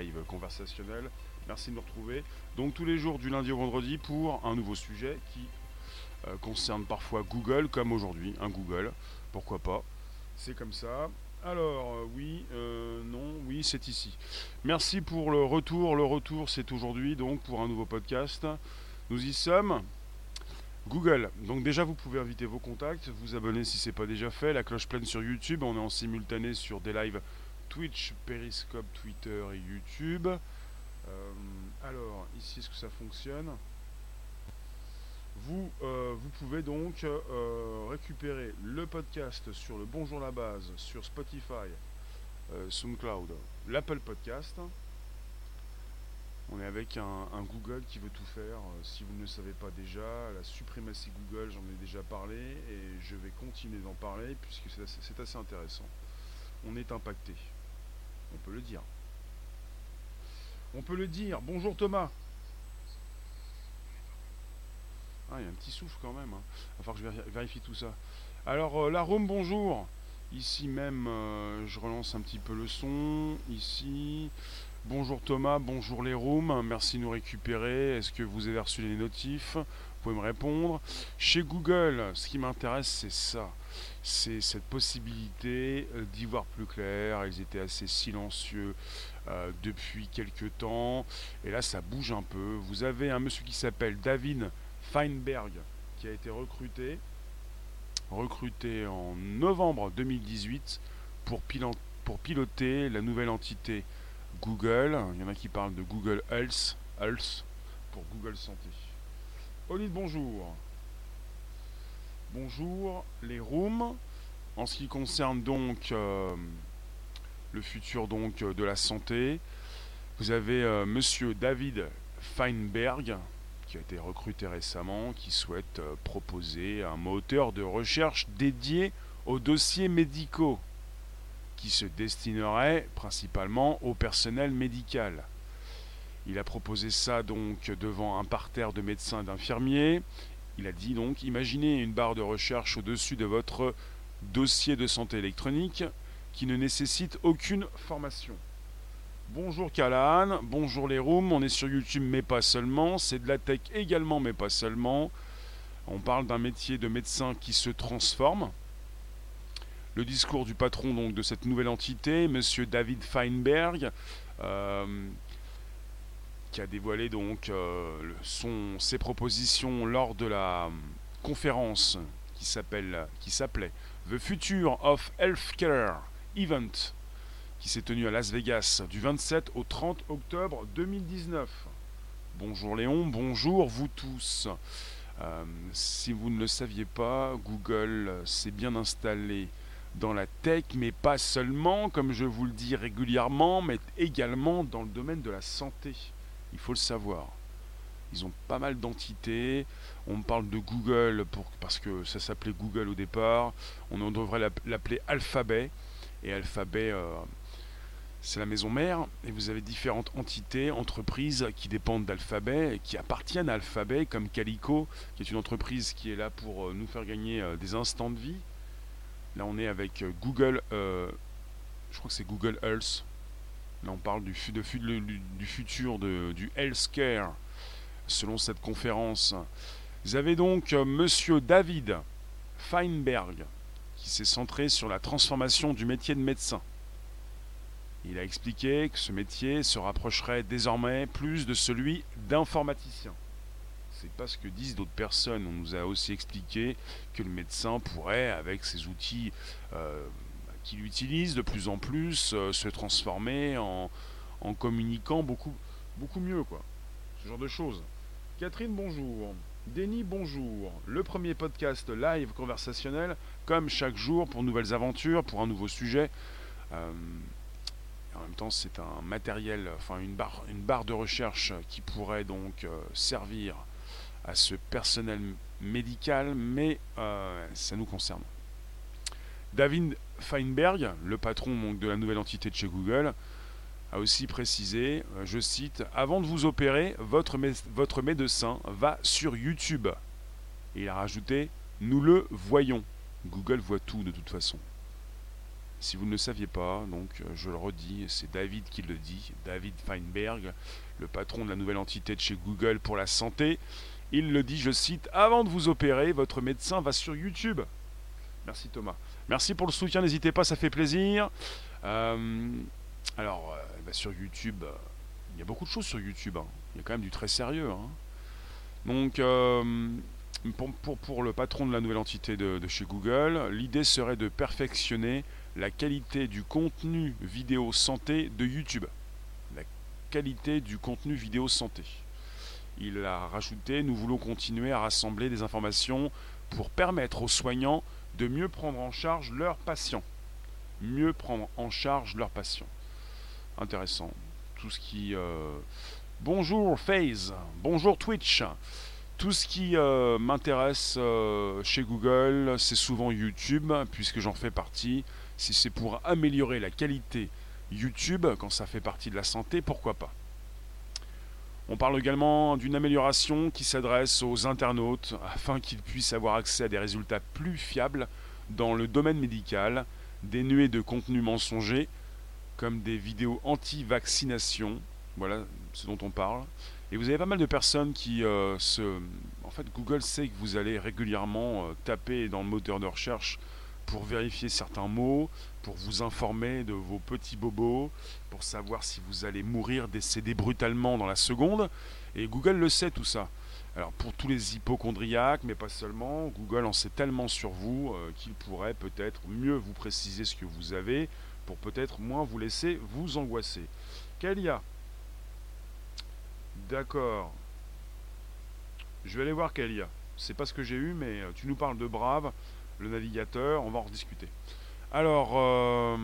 live conversationnels. Merci de nous retrouver. Donc tous les jours du lundi au vendredi pour un nouveau sujet qui euh, concerne parfois Google, comme aujourd'hui, un Google. Pourquoi pas? C'est comme ça. Alors, euh, oui, euh, non, oui, c'est ici. Merci pour le retour. Le retour, c'est aujourd'hui, donc, pour un nouveau podcast. Nous y sommes. Google. Donc déjà, vous pouvez inviter vos contacts, vous abonner si ce n'est pas déjà fait, la cloche pleine sur YouTube. On est en simultané sur des lives Twitch, Periscope, Twitter et YouTube. Euh, alors, ici, est-ce que ça fonctionne? Vous, euh, vous pouvez donc euh, récupérer le podcast sur le Bonjour la base, sur Spotify, SoundCloud, l'Apple Podcast. On est avec un, Google qui veut tout faire. si vous ne le savez pas déjà, la suprématie Google, j'en ai déjà parlé et je vais continuer d'en parler puisque c'est assez intéressant. On est impacté. On peut le dire. On peut le dire. Bonjour Thomas. Ah, il y a un petit souffle quand même. Hein. Il va falloir que je vérifie tout ça. Alors, euh, la Rome, bonjour. Ici même, euh, je relance un petit peu le son. Ici. Bonjour Thomas, bonjour les rooms, merci de nous récupérer. Est-ce que vous avez reçu les notifs? Vous pouvez me répondre. Chez Google, ce qui m'intéresse, c'est ça. C'est cette possibilité euh, d'y voir plus clair. Ils étaient assez silencieux euh, depuis quelques temps. Et là, ça bouge un peu. Vous avez un monsieur qui s'appelle David Feinberg qui a été recruté. Recruté en novembre 2018 pour, piloter la nouvelle entité Google. Il y en a qui parlent de Google Health, Health pour Google Santé. Olive, bonjour. Bonjour, les rooms. En ce qui concerne donc euh, le futur donc de la santé, vous avez euh, Monsieur David Feinberg qui a été recruté récemment, qui souhaite euh, proposer un moteur de recherche dédié aux dossiers médicaux qui se destinerait principalement au personnel médical. Il a proposé ça donc devant un parterre de médecins et d'infirmiers. Il a dit donc imaginez une barre de recherche au-dessus de votre dossier de santé électronique qui ne nécessite aucune formation. Bonjour Callahan, bonjour les rooms, on est sur YouTube mais pas seulement, c'est de la tech également mais pas seulement. On parle d'un métier de médecin qui se transforme, le discours du patron donc, de cette nouvelle entité, M. David Feinberg, euh, qui a dévoilé donc euh, son, ses propositions lors de la conférence qui s'appelait The Future of Healthcare Event, qui s'est tenue à Las Vegas du 27 au 30 octobre 2019. Bonjour Léon, bonjour vous tous. Euh, si vous ne le saviez pas, Google s'est bien installé dans la tech, mais pas seulement, comme je vous le dis régulièrement, mais également dans le domaine de la santé. Il faut le savoir. Ils ont pas mal d'entités. On parle de Google parce que ça s'appelait Google au départ. On devrait l'appeler Alphabet. Et Alphabet, euh, c'est la maison mère. Et vous avez différentes entités, entreprises qui dépendent d'Alphabet, qui appartiennent à Alphabet, comme Calico, qui est une entreprise qui est là pour euh, nous faire gagner euh, des instants de vie Là, on est avec Google, je crois que c'est Google Health. Là, on parle du, futur du healthcare, selon cette conférence. Vous avez donc euh, Monsieur David Feinberg, qui s'est centré sur la transformation du métier de médecin. Il a expliqué que ce métier se rapprocherait désormais plus de celui d'informaticien c'est pas ce que disent d'autres personnes. On nous a aussi expliqué que le médecin pourrait, avec ses outils euh, qu'il utilise de plus en plus, euh, se transformer en, communiquant beaucoup, beaucoup mieux, quoi. Ce genre de choses. Catherine, bonjour. Denis, bonjour. Le premier podcast live conversationnel, comme chaque jour, pour nouvelles aventures, pour un nouveau sujet. Euh, en même temps, c'est un matériel, enfin une barre, une barre de recherche qui pourrait donc servir à ce personnel médical, mais euh, ça nous concerne. David Feinberg, le patron de la nouvelle entité de chez Google, a aussi précisé, euh, je cite, Avant de vous opérer, votre, votre médecin va sur YouTube. Il a rajouté, Nous le voyons. Google voit tout de toute façon. Si vous ne le saviez pas, donc euh, je le redis, c'est David qui le dit, David Feinberg, le patron de la nouvelle entité de chez Google pour la santé. Il le dit, je cite, Avant de vous opérer, votre médecin va sur YouTube. Merci Thomas. Merci pour le soutien, n'hésitez pas, ça fait plaisir. Euh, alors, euh, bah, sur YouTube, il y a beaucoup de choses sur YouTube. Hein. Il y a quand même du très sérieux. Hein. Donc, pour, le patron de la nouvelle entité de chez Google, l'idée serait de perfectionner la qualité du contenu vidéo santé de YouTube. La qualité du contenu vidéo santé. Il a rajouté, nous voulons continuer à rassembler des informations pour permettre aux soignants de mieux prendre en charge leurs patients. Mieux prendre en charge leurs patients. Intéressant. Tout ce qui... Euh, bonjour FaZe, bonjour Twitch. Tout ce qui euh, m'intéresse euh, chez Google, c'est souvent YouTube, puisque j'en fais partie. Si c'est pour améliorer la qualité YouTube, quand ça fait partie de la santé, pourquoi pas On parle également d'une amélioration qui s'adresse aux internautes afin qu'ils puissent avoir accès à des résultats plus fiables dans le domaine médical, dénués de contenu mensonger, comme des vidéos anti-vaccination. Voilà ce dont on parle. Et vous avez pas mal de personnes qui euh, se... En fait, Google sait que vous allez régulièrement euh, taper dans le moteur de recherche pour vérifier certains mots, pour vous informer de vos petits bobos, pour savoir si vous allez mourir, décéder brutalement dans la seconde. Et Google le sait tout ça. Alors pour tous les hypochondriaques, mais pas seulement, Google en sait tellement sur vous euh, qu'il pourrait peut-être mieux vous préciser ce que vous avez pour peut-être moins vous laisser vous angoisser. Kalia. D'accord. Je vais aller voir Kalia. C'est pas ce que j'ai eu, mais euh, tu nous parles de Brave le navigateur, on va en rediscuter. Alors, euh,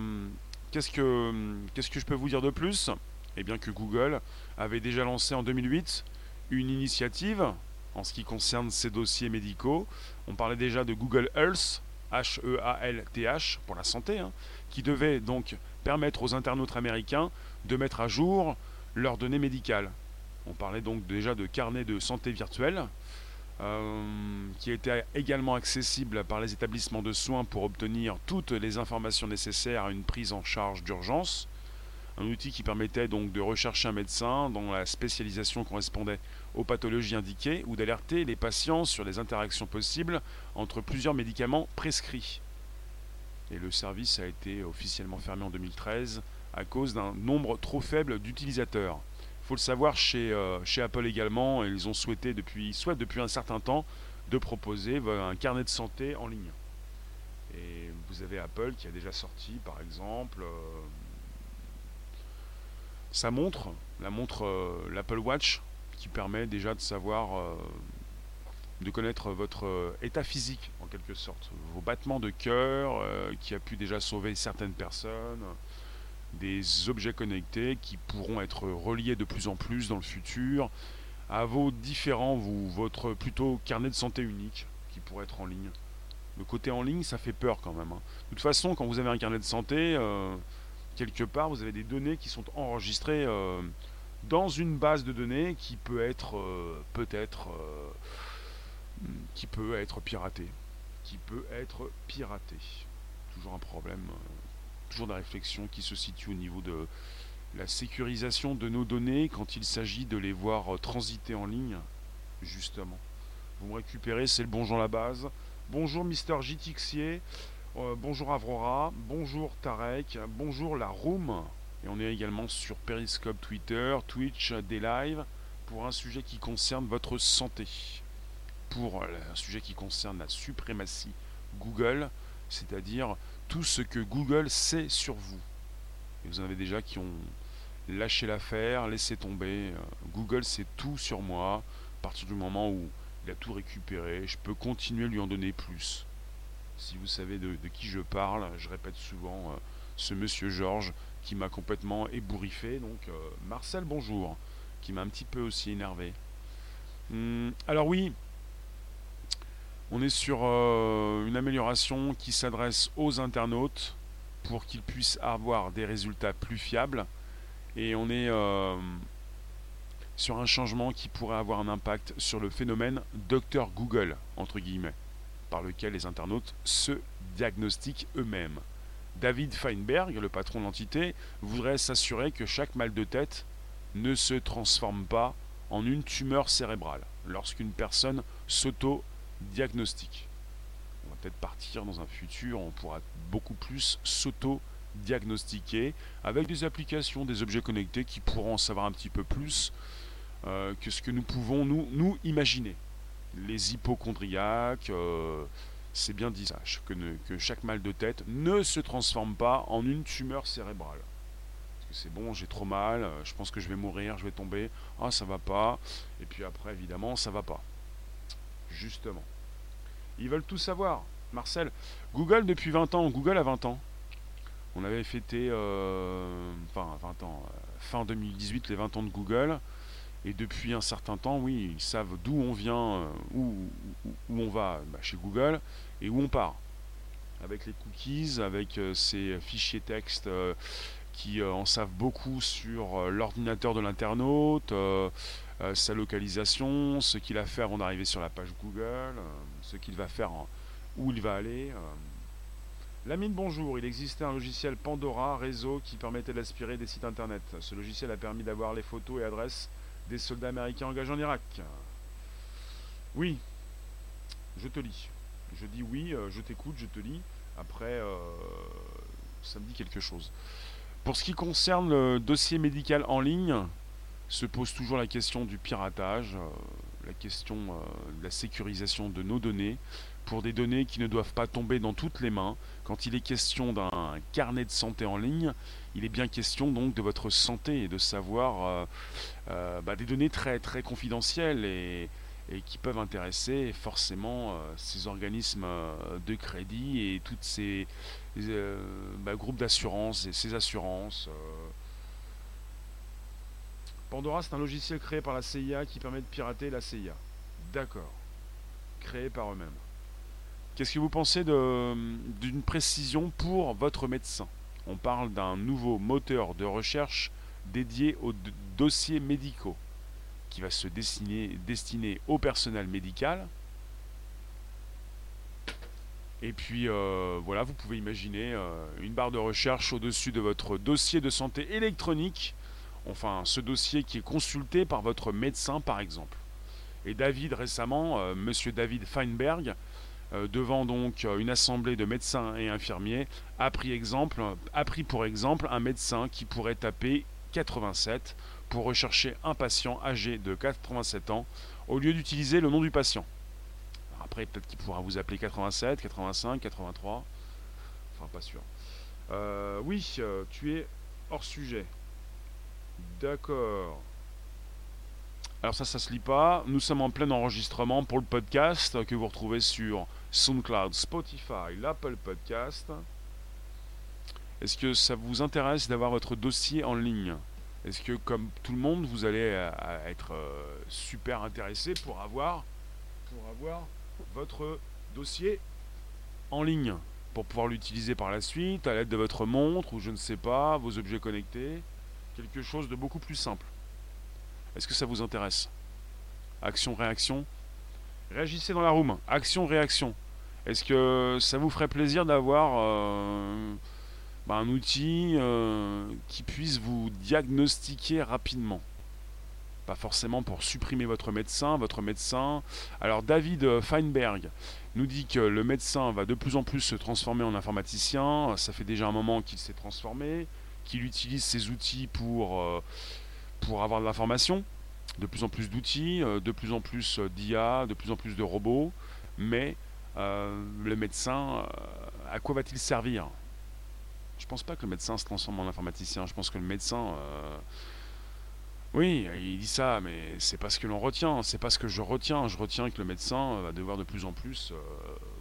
qu'est-ce que je peux vous dire de plus? Eh bien que Google avait déjà lancé en 2008 une initiative en ce qui concerne ses dossiers médicaux. On parlait déjà de Google Health, H-E-A-L-T-H, pour la santé, hein, qui devait donc permettre aux internautes américains de mettre à jour leurs données médicales. On parlait donc déjà de carnet de santé virtuel, euh, qui était également accessible par les établissements de soins pour obtenir toutes les informations nécessaires à une prise en charge d'urgence. Un outil qui permettait donc de rechercher un médecin dont la spécialisation correspondait aux pathologies indiquées ou d'alerter les patients sur les interactions possibles entre plusieurs médicaments prescrits. Et le service a été officiellement fermé en 2013 à cause d'un nombre trop faible d'utilisateurs faut le savoir chez, euh, chez Apple également, ils ont souhaité depuis, soit depuis un certain temps, de proposer un carnet de santé en ligne. Et vous avez Apple qui a déjà sorti, par exemple, euh, sa montre, la montre, euh, l'Apple Watch, qui permet déjà de savoir, de connaître votre état physique en quelque sorte, vos battements de cœur, qui a pu déjà sauver certaines personnes des objets connectés qui pourront être reliés de plus en plus dans le futur à vos différents, vous, votre plutôt carnet de santé unique qui pourrait être en ligne. Le côté en ligne, ça fait peur quand même. Hein. De toute façon, quand vous avez un carnet de santé, euh, quelque part, vous avez des données qui sont enregistrées euh, dans une base de données qui peut être euh, peut-être qui peut être piratée, qui peut être piratée. Toujours un problème toujours des réflexions qui se situent au niveau de la sécurisation de nos données quand il s'agit de les voir euh, transiter en ligne, justement. Vous me récupérez, c'est le bonjour la base. Bonjour Mister Jitixier, euh, bonjour Avrora, bonjour Tarek, bonjour la Room. Et on est également sur Periscope Twitter, Twitch, des lives pour un sujet qui concerne votre santé. Pour un sujet qui concerne la suprématie Google, c'est-à-dire tout ce que Google sait sur vous. Et vous en avez déjà qui ont lâché l'affaire, laissé tomber. Euh, Google sait tout sur moi. À partir du moment où il a tout récupéré, je peux continuer à lui en donner plus. Si vous savez de, qui je parle, je répète souvent euh, ce monsieur Georges qui m'a complètement ébouriffé. Donc euh, Marcel, bonjour, qui m'a un petit peu aussi énervé. Hum, alors oui, on est sur euh, une amélioration qui s'adresse aux internautes pour qu'ils puissent avoir des résultats plus fiables. Et on est euh, sur un changement qui pourrait avoir un impact sur le phénomène Docteur Google, entre guillemets, par lequel les internautes se diagnostiquent eux-mêmes. David Feinberg, le patron de l'entité, voudrait s'assurer que chaque mal de tête ne se transforme pas en une tumeur cérébrale lorsqu'une personne s'auto-diagnostique. On va peut-être partir dans un futur, on pourra beaucoup plus s'auto-diagnostiquer avec des applications, des objets connectés qui pourront en savoir un petit peu plus euh, que ce que nous pouvons nous, imaginer. Les hypochondriaques, euh, c'est bien dit. Que, que chaque mal de tête ne se transforme pas en une tumeur cérébrale. C'est bon, j'ai trop mal, euh, je pense que je vais mourir, je vais tomber, ah ça va pas, et puis après évidemment ça va pas. Justement. Ils veulent tout savoir. Marcel, Google depuis 20 ans, Google a 20 ans. On avait fêté, euh, enfin 20 ans, euh, fin 2018 les 20 ans de Google, et depuis un certain temps, oui, ils savent d'où on vient, où, où, on va bah, chez Google, et où on part. Avec les cookies, avec ces fichiers texte qui euh, en savent beaucoup sur euh, l'ordinateur de l'internaute, euh, sa localisation, ce qu'il a fait avant d'arriver sur la page Google, ce qu'il va faire, où il va aller. Lamine, bonjour. Il existait un logiciel Pandora réseau qui permettait d'aspirer des sites internet. Ce logiciel a permis d'avoir les photos et adresses des soldats américains engagés en Irak. Oui, je te lis. Je dis oui, je t'écoute, je te lis. Après, ça me dit quelque chose. Pour ce qui concerne le dossier médical en ligne, se pose toujours la question du piratage, euh, la question euh, de la sécurisation de nos données, pour des données qui ne doivent pas tomber dans toutes les mains. Quand il est question d'un carnet de santé en ligne, il est bien question donc de votre santé et de savoir euh, bah, des données très très confidentielles et, qui peuvent intéresser forcément ces organismes de crédit et toutes ces bah, groupes d'assurance et ces assurances. Pandora, c'est un logiciel créé par la CIA qui permet de pirater la CIA. D'accord. Créé par eux-mêmes. Qu'est-ce que vous pensez d'une précision pour votre médecin? On parle d'un nouveau moteur de recherche dédié aux dossiers médicaux qui va se destiner, au personnel médical. Et puis euh, voilà, vous pouvez imaginer euh, une barre de recherche au-dessus de votre dossier de santé électronique, enfin ce dossier qui est consulté par votre médecin par exemple. Et David récemment, euh, monsieur David Feinberg, devant donc une assemblée de médecins et infirmiers, a pris, exemple, pour exemple un médecin qui pourrait taper 87 pour rechercher un patient âgé de 87 ans au lieu d'utiliser le nom du patient. après, peut-être qu'il pourra vous appeler 87, 85, 83. Enfin, pas sûr. Euh, oui, euh, tu es hors sujet. D'accord. Alors ça, ça se lit pas. Nous sommes en plein enregistrement pour le podcast que vous retrouvez sur SoundCloud, Spotify, l'Apple Podcast. Est-ce que ça vous intéresse d'avoir votre dossier en ligne? Est-ce que, comme tout le monde, vous allez euh, être euh, super intéressé pour avoir, pour avoir votre dossier en ligne? Pour pouvoir l'utiliser par la suite à l'aide de votre montre ou je ne sais pas, vos objets connectés, quelque chose de beaucoup plus simple. Est-ce que ça vous intéresse? Action-réaction Réagissez dans la room. Action-réaction. Est-ce que ça vous ferait plaisir d'avoir euh, bah, un outil euh, qui puisse vous diagnostiquer rapidement? Pas forcément pour supprimer votre médecin, votre médecin. Alors David Feinberg nous dit que le médecin va de plus en plus se transformer en informaticien. Ça fait déjà un moment qu'il s'est transformé, qu'il utilise ces outils pour, euh, pour avoir de l'information. De plus en plus d'outils, euh, de plus en plus d'IA, de plus en plus de robots. Mais le médecin, à quoi va-t-il servir? Je pense pas que le médecin se transforme en informaticien. Je pense que le médecin. Euh, oui, il dit ça, mais c'est pas ce que l'on retient. C'est pas ce que je retiens. Je retiens que le médecin va devoir de plus en plus euh,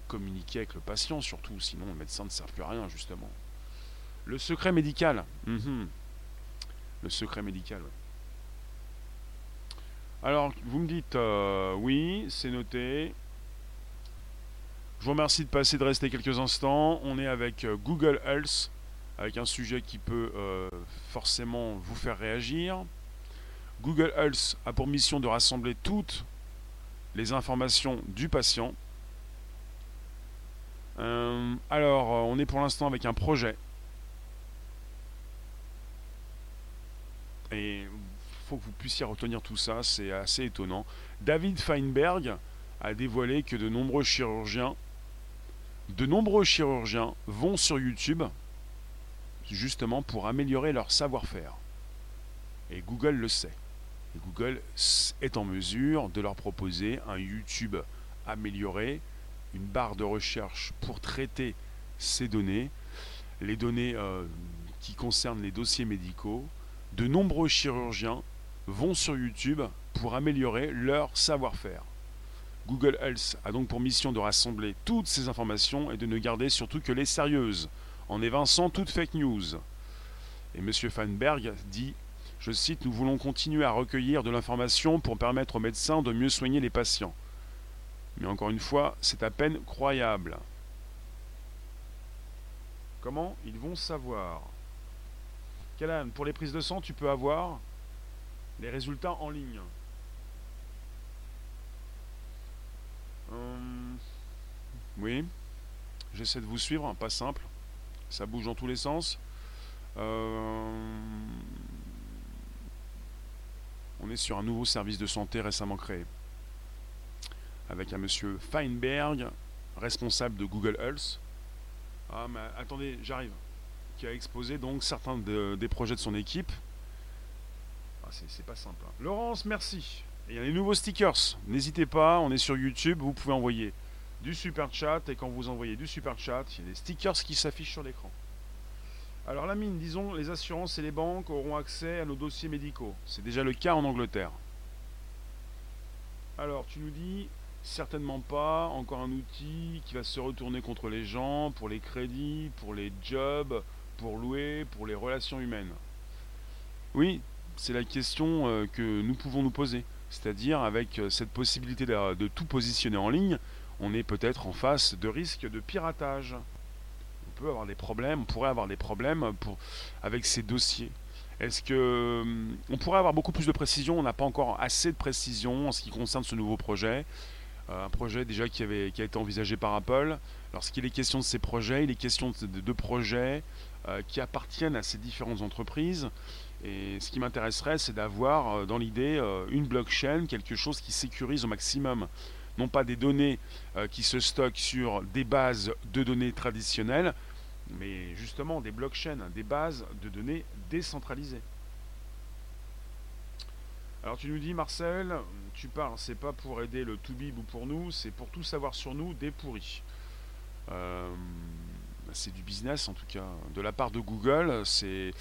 communiquer avec le patient, surtout. Sinon, le médecin ne sert plus à rien, justement. Le secret médical. Mhm. Le secret médical, Alors, vous me dites euh, oui, c'est noté. Je vous remercie de passer, de rester quelques instants. On est avec Google Health avec un sujet qui peut euh, forcément vous faire réagir. Google Health a pour mission de rassembler toutes les informations du patient. Euh, alors, on est pour l'instant avec un projet. Et faut que vous puissiez retenir tout ça, c'est assez étonnant. David Feinberg a dévoilé que de nombreux chirurgiens, de nombreux chirurgiens vont sur YouTube justement pour améliorer leur savoir-faire. Et Google le sait. Et Google est en mesure de leur proposer un YouTube amélioré, une barre de recherche pour traiter ces données, les données euh, qui concernent les dossiers médicaux. De nombreux chirurgiens vont sur YouTube pour améliorer leur savoir-faire. Google Health a donc pour mission de rassembler toutes ces informations et de ne garder surtout que les sérieuses, en évinçant toute fake news. Et M. Feinberg dit, je cite, Nous voulons continuer à recueillir de l'information pour permettre aux médecins de mieux soigner les patients. Mais encore une fois, c'est à peine croyable. Comment ils vont savoir? Calan, pour les prises de sang, tu peux avoir les résultats en ligne. Hum, oui, j'essaie de vous suivre, pas simple. Ça bouge dans tous les sens. Euh, on est sur un nouveau service de santé récemment créé. Avec un monsieur Feinberg, responsable de Google Health. Ah, mais attendez, j'arrive. Qui a exposé donc certains des projets de son équipe. Ah, c'est pas simple. Hein. Laurence, merci il y a les nouveaux stickers. N'hésitez pas, on est sur YouTube, vous pouvez envoyer du super chat et quand vous envoyez du super chat, il y a des stickers qui s'affichent sur l'écran. Alors la mine, disons, les assurances et les banques auront accès à nos dossiers médicaux. C'est déjà le cas en Angleterre. Alors tu nous dis, certainement pas, encore un outil qui va se retourner contre les gens, pour les crédits, pour les jobs, pour louer, pour les relations humaines. Oui, c'est la question euh, que nous pouvons nous poser. C'est-à-dire avec euh, cette possibilité de, tout positionner en ligne, on est peut-être en face de risques de piratage. On peut avoir des problèmes, on pourrait avoir des problèmes avec ces dossiers. Est-ce que hum, on pourrait avoir beaucoup plus de précision? On n'a pas encore assez de précision en ce qui concerne ce nouveau projet. Euh, un projet déjà qui, avait, a été envisagé par Apple. Lorsqu'il est question de ces projets, il est question de, projets euh, qui appartiennent à ces différentes entreprises et ce qui m'intéresserait, c'est d'avoir euh, dans l'idée euh, une blockchain, quelque chose qui sécurise au maximum, non pas des données euh, qui se stockent sur des bases de données traditionnelles, mais justement des blockchains, des bases de données décentralisées. Alors tu nous dis Marcel, tu parles, c'est pas pour aider le Toubib ou pour nous, c'est pour tout savoir sur nous des pourris. C'est du business en tout cas. De la part de Google, c'est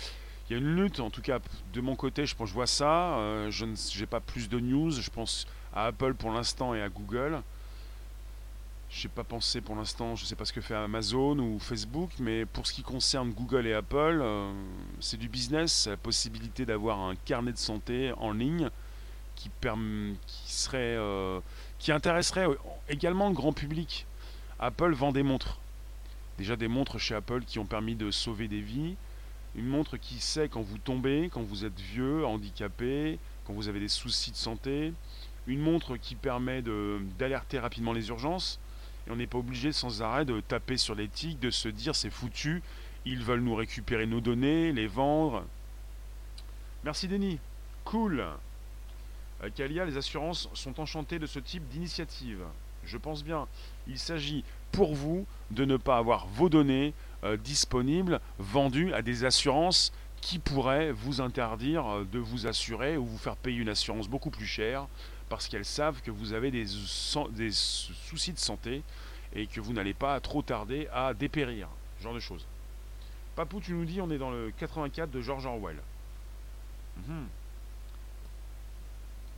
il y a une lutte, en tout cas de mon côté, je pense, je vois ça. Euh, je n'ai pas plus de news. Je pense à Apple pour l'instant et à Google. Je n'ai pas pensé pour l'instant, je ne sais pas ce que fait Amazon ou Facebook, mais pour ce qui concerne Google et Apple, euh, c'est du business, la possibilité d'avoir un carnet de santé en ligne qui, qui, serait, euh, qui intéresserait également le grand public. Apple vend des montres. Déjà des montres chez Apple qui ont permis de sauver des vies. Une montre qui sait quand vous tombez, quand vous êtes vieux, handicapé, quand vous avez des soucis de santé. Une montre qui permet d'alerter rapidement les urgences. Et on n'est pas obligé sans arrêt de taper sur les tics, de se dire c'est foutu, ils veulent nous récupérer nos données, les vendre. Merci Denis. Cool. Kalia, les assurances sont enchantées de ce type d'initiative. Je pense bien. Il s'agit pour vous de ne pas avoir vos données euh, disponibles, vendus à des assurances qui pourraient vous interdire euh, de vous assurer ou vous faire payer une assurance beaucoup plus chère parce qu'elles savent que vous avez des, des soucis de santé et que vous n'allez pas trop tarder à dépérir. Ce genre de choses. Papou, tu nous dis, on est dans le 84 de George Orwell. Mhm.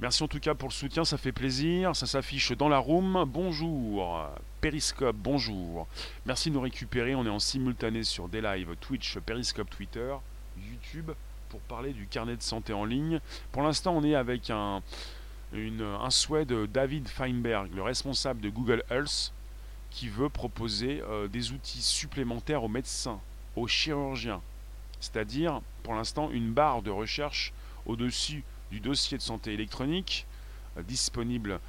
Merci en tout cas pour le soutien, ça fait plaisir. Ça s'affiche dans la room. Bonjour. Periscope, bonjour. Merci de nous récupérer. On est en simultané sur des lives Twitch, Periscope, Twitter, YouTube pour parler du carnet de santé en ligne. Pour l'instant, on est avec un, souhait de David Feinberg, le responsable de Google Health, qui veut proposer euh, des outils supplémentaires aux médecins, aux chirurgiens. C'est-à-dire, pour l'instant, une barre de recherche au-dessus du dossier de santé électronique euh, disponible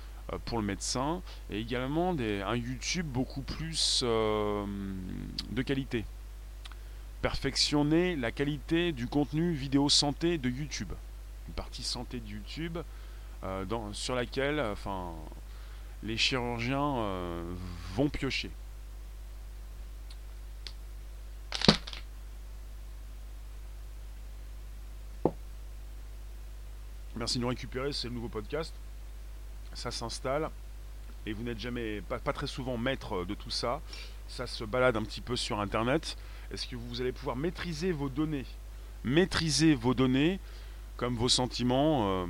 pour le médecin et également un YouTube beaucoup plus de qualité. Perfectionner la qualité du contenu vidéo santé de YouTube. Une partie santé de YouTube sur laquelle les chirurgiens vont piocher. Merci de nous récupérer, c'est le nouveau podcast. Ça s'installe et vous n'êtes jamais, pas, très souvent maître de tout ça. Ça se balade un petit peu sur Internet. Est-ce que vous allez pouvoir maîtriser vos données? Maîtriser vos données comme vos sentiments. Euh,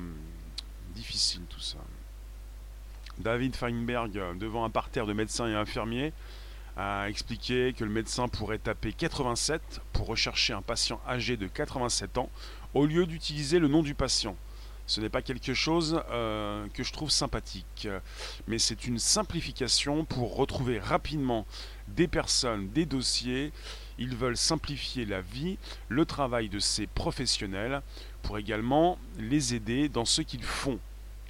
difficile tout ça. David Feinberg, devant un parterre de médecins et infirmiers, a expliqué que le médecin pourrait taper 87 pour rechercher un patient âgé de 87 ans au lieu d'utiliser le nom du patient. Ce n'est pas quelque chose euh, que je trouve sympathique, mais c'est une simplification pour retrouver rapidement des personnes, des dossiers. Ils veulent simplifier la vie, le travail de ces professionnels pour également les aider dans ce qu'ils font.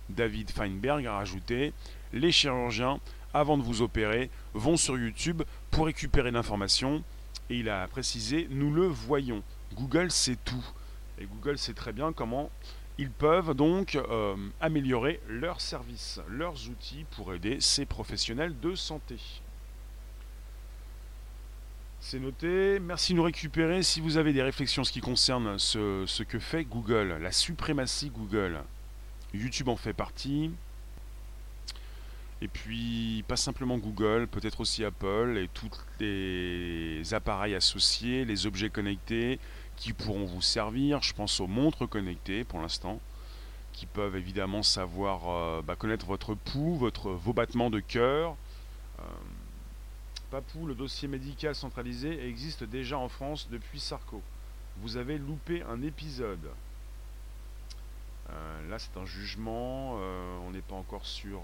David Feinberg a rajouté Les chirurgiens, avant de vous opérer, vont sur YouTube pour récupérer l'information. Et il a précisé Nous le voyons. Google sait tout. Et Google sait très bien comment ils peuvent donc euh, améliorer leurs services, leurs outils pour aider ces professionnels de santé. C'est noté. Merci de nous récupérer. Si vous avez des réflexions en ce qui concerne ce, ce, que fait Google, la suprématie Google, YouTube en fait partie. Et puis, pas simplement Google, peut-être aussi Apple et tous les appareils associés, les objets connectés, qui pourront vous servir. Je pense aux montres connectées pour l'instant, qui peuvent évidemment savoir euh, bah, connaître votre pouls, votre, vos battements de cœur. Euh, Papou, le dossier médical centralisé existe déjà en France depuis Sarko. Vous avez loupé un épisode. Euh, là, c'est un jugement. on n'est pas encore sur,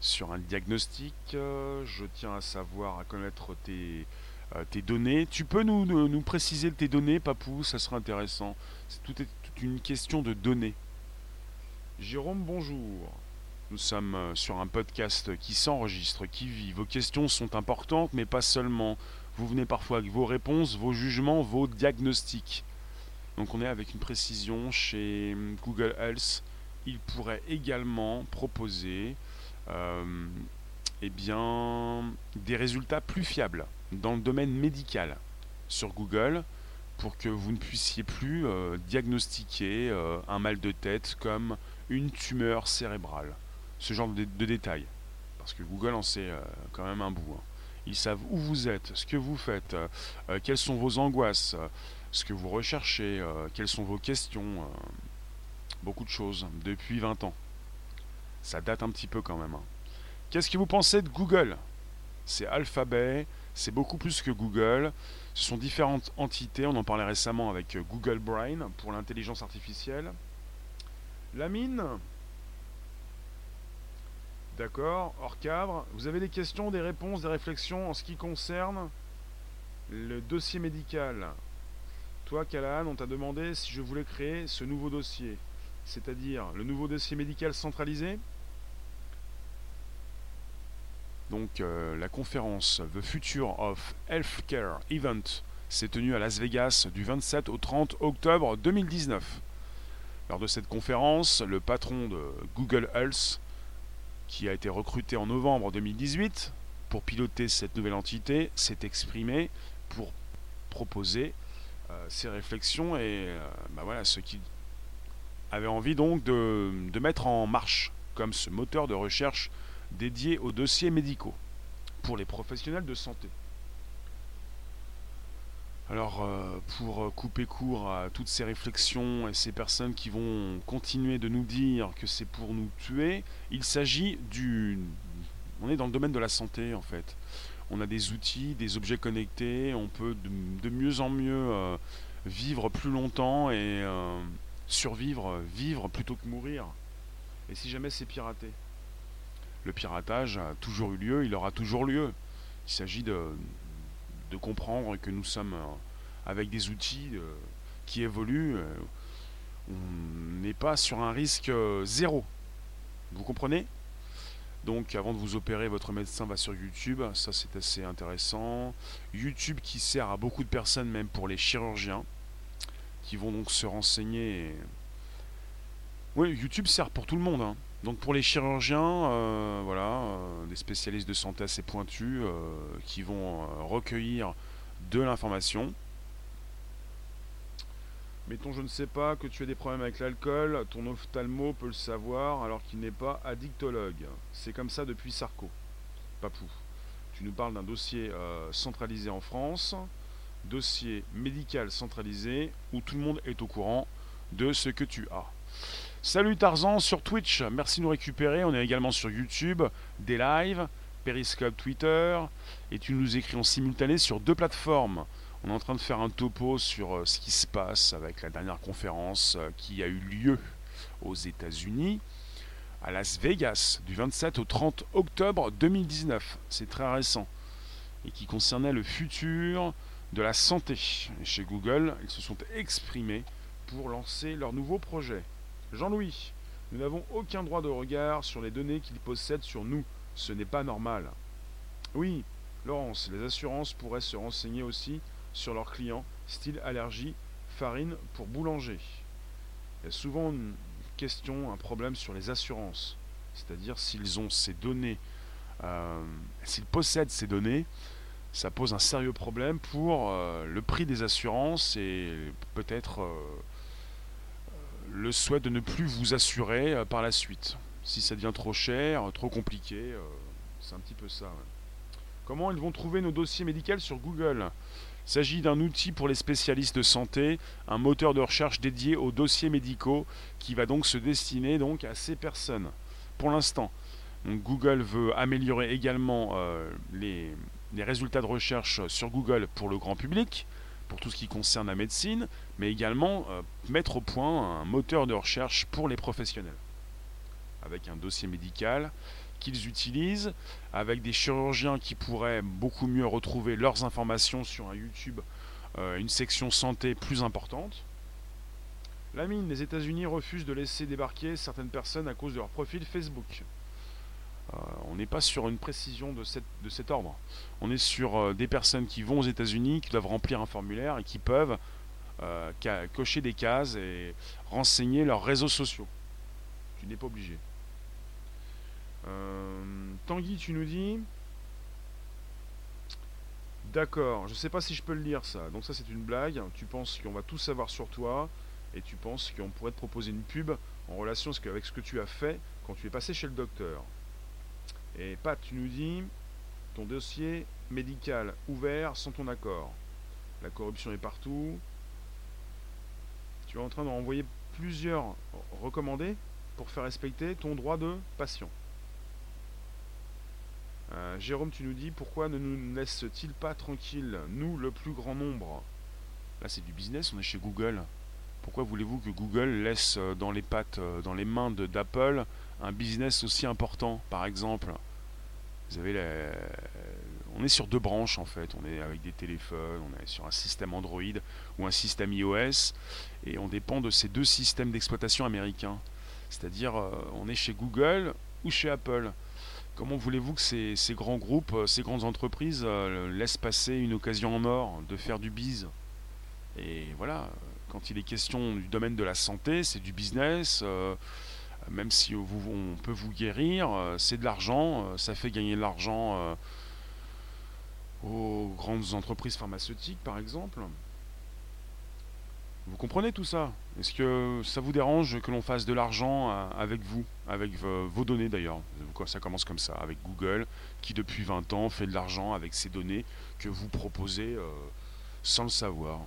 sur un diagnostic. je tiens à savoir, à connaître tes, tes données. Tu peux nous, nous, préciser tes données, Papou Ça serait intéressant. C'est tout est toute une question de données. Jérôme, bonjour. Nous sommes euh, sur un podcast qui s'enregistre, qui vit. Vos questions sont importantes, mais pas seulement. Vous venez parfois avec vos réponses, vos jugements, vos diagnostics. Donc on est avec une précision chez hum, Google Health. Il pourrait également proposer euh, eh bien, des résultats plus fiables dans le domaine médical sur Google pour que vous ne puissiez plus euh, diagnostiquer euh, un mal de tête comme une tumeur cérébrale. Ce genre de, détails. Parce que Google en sait euh, quand même un bout. Hein. Ils savent où vous êtes, ce que vous faites, quelles sont vos angoisses, ce que vous recherchez, quelles sont vos questions. beaucoup de choses depuis 20 ans. Ça date un petit peu quand même. Hein. Qu'est-ce que vous pensez de Google? C'est Alphabet, c'est beaucoup plus que Google. Ce sont différentes entités. On en parlait récemment avec Google Brain pour l'intelligence artificielle. La mine D'accord, hors cadre. Vous avez des questions, des réponses, des réflexions en ce qui concerne le dossier médical? Toi, Callahan, on t'a demandé si je voulais créer ce nouveau dossier, c'est-à-dire le nouveau dossier médical centralisé? Donc euh, la conférence The Future of Healthcare Event s'est tenue à Las Vegas du 27 au 30 octobre 2019. Lors de cette conférence, le patron de Google Health, qui a été recruté en novembre 2018 pour piloter cette nouvelle entité, s'est exprimé pour proposer euh, ses réflexions et euh, bah voilà, ce qu'il avait envie donc de, de mettre en marche comme ce moteur de recherche dédié aux dossiers médicaux pour les professionnels de santé. Alors, euh, pour couper court à toutes ces réflexions et ces personnes qui vont continuer de nous dire que c'est pour nous tuer, il s'agit du... On est dans le domaine de la santé, en fait. On a des outils, des objets connectés, on peut de, mieux en mieux euh, vivre plus longtemps et euh, survivre, vivre plutôt que mourir. Et si jamais c'est piraté le piratage a toujours eu lieu, il aura toujours lieu. Il s'agit de, comprendre que nous sommes euh, avec des outils euh, qui évoluent. Euh, on n'est pas sur un risque zéro. Vous comprenez? Donc avant de vous opérer, votre médecin va sur YouTube, ça c'est assez intéressant. YouTube qui sert à beaucoup de personnes, même pour les chirurgiens, qui vont donc se renseigner. Oui, YouTube sert pour tout le monde. Hein. Donc pour les chirurgiens, euh, voilà, euh, des spécialistes de santé assez pointus euh, qui vont recueillir de l'information. Mettons, je ne sais pas, que tu as des problèmes avec l'alcool, ton ophtalmo peut le savoir alors qu'il n'est pas addictologue. C'est comme ça depuis Sarko. Papou. Tu nous parles d'un dossier centralisé en France, dossier médical centralisé où tout le monde est au courant de ce que tu as. Salut Tarzan sur Twitch, merci de nous récupérer. On est également sur YouTube, des lives, Periscope, Twitter, et tu nous écris en simultané sur deux plateformes. On est en train de faire un topo sur euh, ce qui se passe avec la dernière conférence euh, qui a eu lieu aux États-Unis, à Las Vegas, du 27 au 30 octobre 2019. C'est très récent. Et qui concernait le futur de la santé. Et chez Google, ils se sont exprimés pour lancer leur nouveau projet. Jean-Louis, nous n'avons aucun droit de regard sur les données qu'ils possèdent sur nous. Ce n'est pas normal. Oui, Laurence, les assurances pourraient se renseigner aussi sur leurs clients, style allergie, farine pour boulanger. Il y a souvent une question, un problème sur les assurances, c'est-à-dire s'ils ont ces données, euh, s'ils possèdent ces données, ça pose un sérieux problème pour euh, le prix des assurances et peut-être euh, le souhait de ne plus vous assurer par la suite. Si ça devient trop cher, trop compliqué, c'est un petit peu ça. Comment ils vont trouver nos dossiers médicaux sur Google? Il s'agit d'un outil pour les spécialistes de santé, un moteur de recherche dédié aux dossiers médicaux qui va donc se destiner donc à ces personnes. Pour l'instant, Google veut améliorer également euh, les, résultats de recherche sur Google pour le grand public, pour tout ce qui concerne la médecine, mais également euh, mettre au point un moteur de recherche pour les professionnels, avec un dossier médical qu'ils utilisent, avec des chirurgiens qui pourraient beaucoup mieux retrouver leurs informations sur un YouTube, euh, une section santé plus importante. La mine, les États-Unis refusent de laisser débarquer certaines personnes à cause de leur profil Facebook. Euh, on n'est pas sur une précision de, cet ordre. On est sur des personnes qui vont aux États-Unis, qui doivent remplir un formulaire et qui peuvent cocher des cases et renseigner leurs réseaux sociaux. Tu n'es pas obligé. Euh, Tanguy, tu nous dis. D'accord, je sais pas si je peux le lire ça. Donc ça c'est une blague. Tu penses qu'on va tout savoir sur toi et tu penses qu'on pourrait te proposer une pub en relation avec ce que tu as fait quand tu es passé chez le docteur. Et Pat, tu nous dis ton dossier médical ouvert sans ton accord. La corruption est partout. Tu es en train d'envoyer plusieurs recommandés pour faire respecter ton droit de patient. Euh, Jérôme, tu nous dis pourquoi ne nous laisse-t-il pas tranquille, nous le plus grand nombre? Là, c'est du business, on est chez Google. Pourquoi voulez-vous que Google laisse euh, dans les pattes, euh, dans les mains d'Apple, un business aussi important, par exemple Vous avez On est sur deux branches en fait. On est avec des téléphones, on est sur un système Android ou un système iOS, et on dépend de ces deux systèmes d'exploitation américains. C'est-à-dire, on est chez Google ou chez Apple. Comment voulez-vous que ces, grands groupes, euh, ces grandes entreprises euh, laissent passer une occasion en or de faire du bise Et voilà, quand il est question du domaine de la santé, c'est du business. Euh, même si on peut vous guérir, c'est de l'argent. ça fait gagner de l'argent aux grandes entreprises pharmaceutiques, par exemple. Vous comprenez tout ça? Est-ce que ça vous dérange que l'on fasse de l'argent euh, avec vous, avec vos données d'ailleurs? Ça commence comme ça, avec Google, qui depuis 20 ans fait de l'argent avec ces données que vous proposez euh, sans le savoir.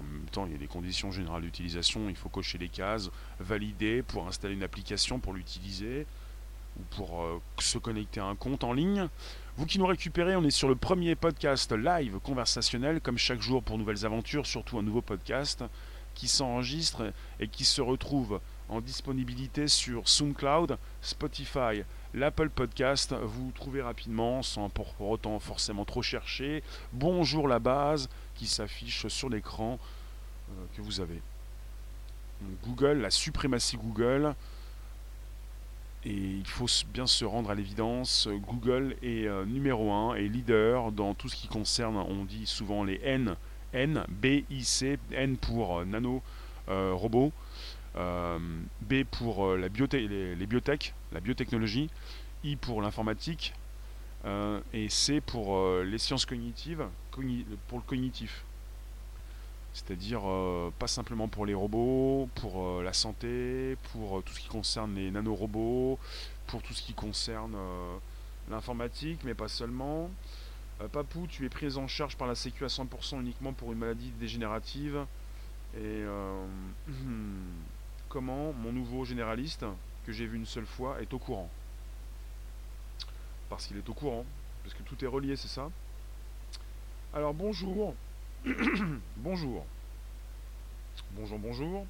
En même temps, il y a des conditions générales d'utilisation, il faut cocher les cases, valider pour installer une application pour l'utiliser, ou pour euh, se connecter à un compte en ligne. Vous qui nous récupérez, on est sur le premier podcast live conversationnel, comme chaque jour pour nouvelles aventures, surtout un nouveau podcast qui s'enregistre et qui se retrouve en disponibilité sur SoundCloud, Spotify, l'Apple Podcast. Vous trouvez rapidement, sans pour autant forcément trop chercher. Bonjour la base qui s'affiche sur l'écran euh, que vous avez. Google, la suprématie Google et il faut bien se rendre à l'évidence, Google est numéro 1 et leader dans tout ce qui concerne, on dit souvent les N, N, B, I, C, N pour nano, robot, B pour la les, les biotech, la biotechnologie, I pour l'informatique, et C pour les sciences cognitives, pour le cognitif. C'est-à-dire euh, pas simplement pour les robots, pour euh, la santé, pour euh, tout ce qui concerne les nanorobots, pour tout ce qui concerne l'informatique, mais pas seulement. Papou, tu es pris en charge par la Sécu à 100% uniquement pour une maladie dégénérative. Et comment mon nouveau généraliste, que j'ai vu une seule fois, est au courant? Parce qu'il est au courant, parce que tout est relié, c'est ça? Alors bonjour. bonjour. Bonjour, bonjour.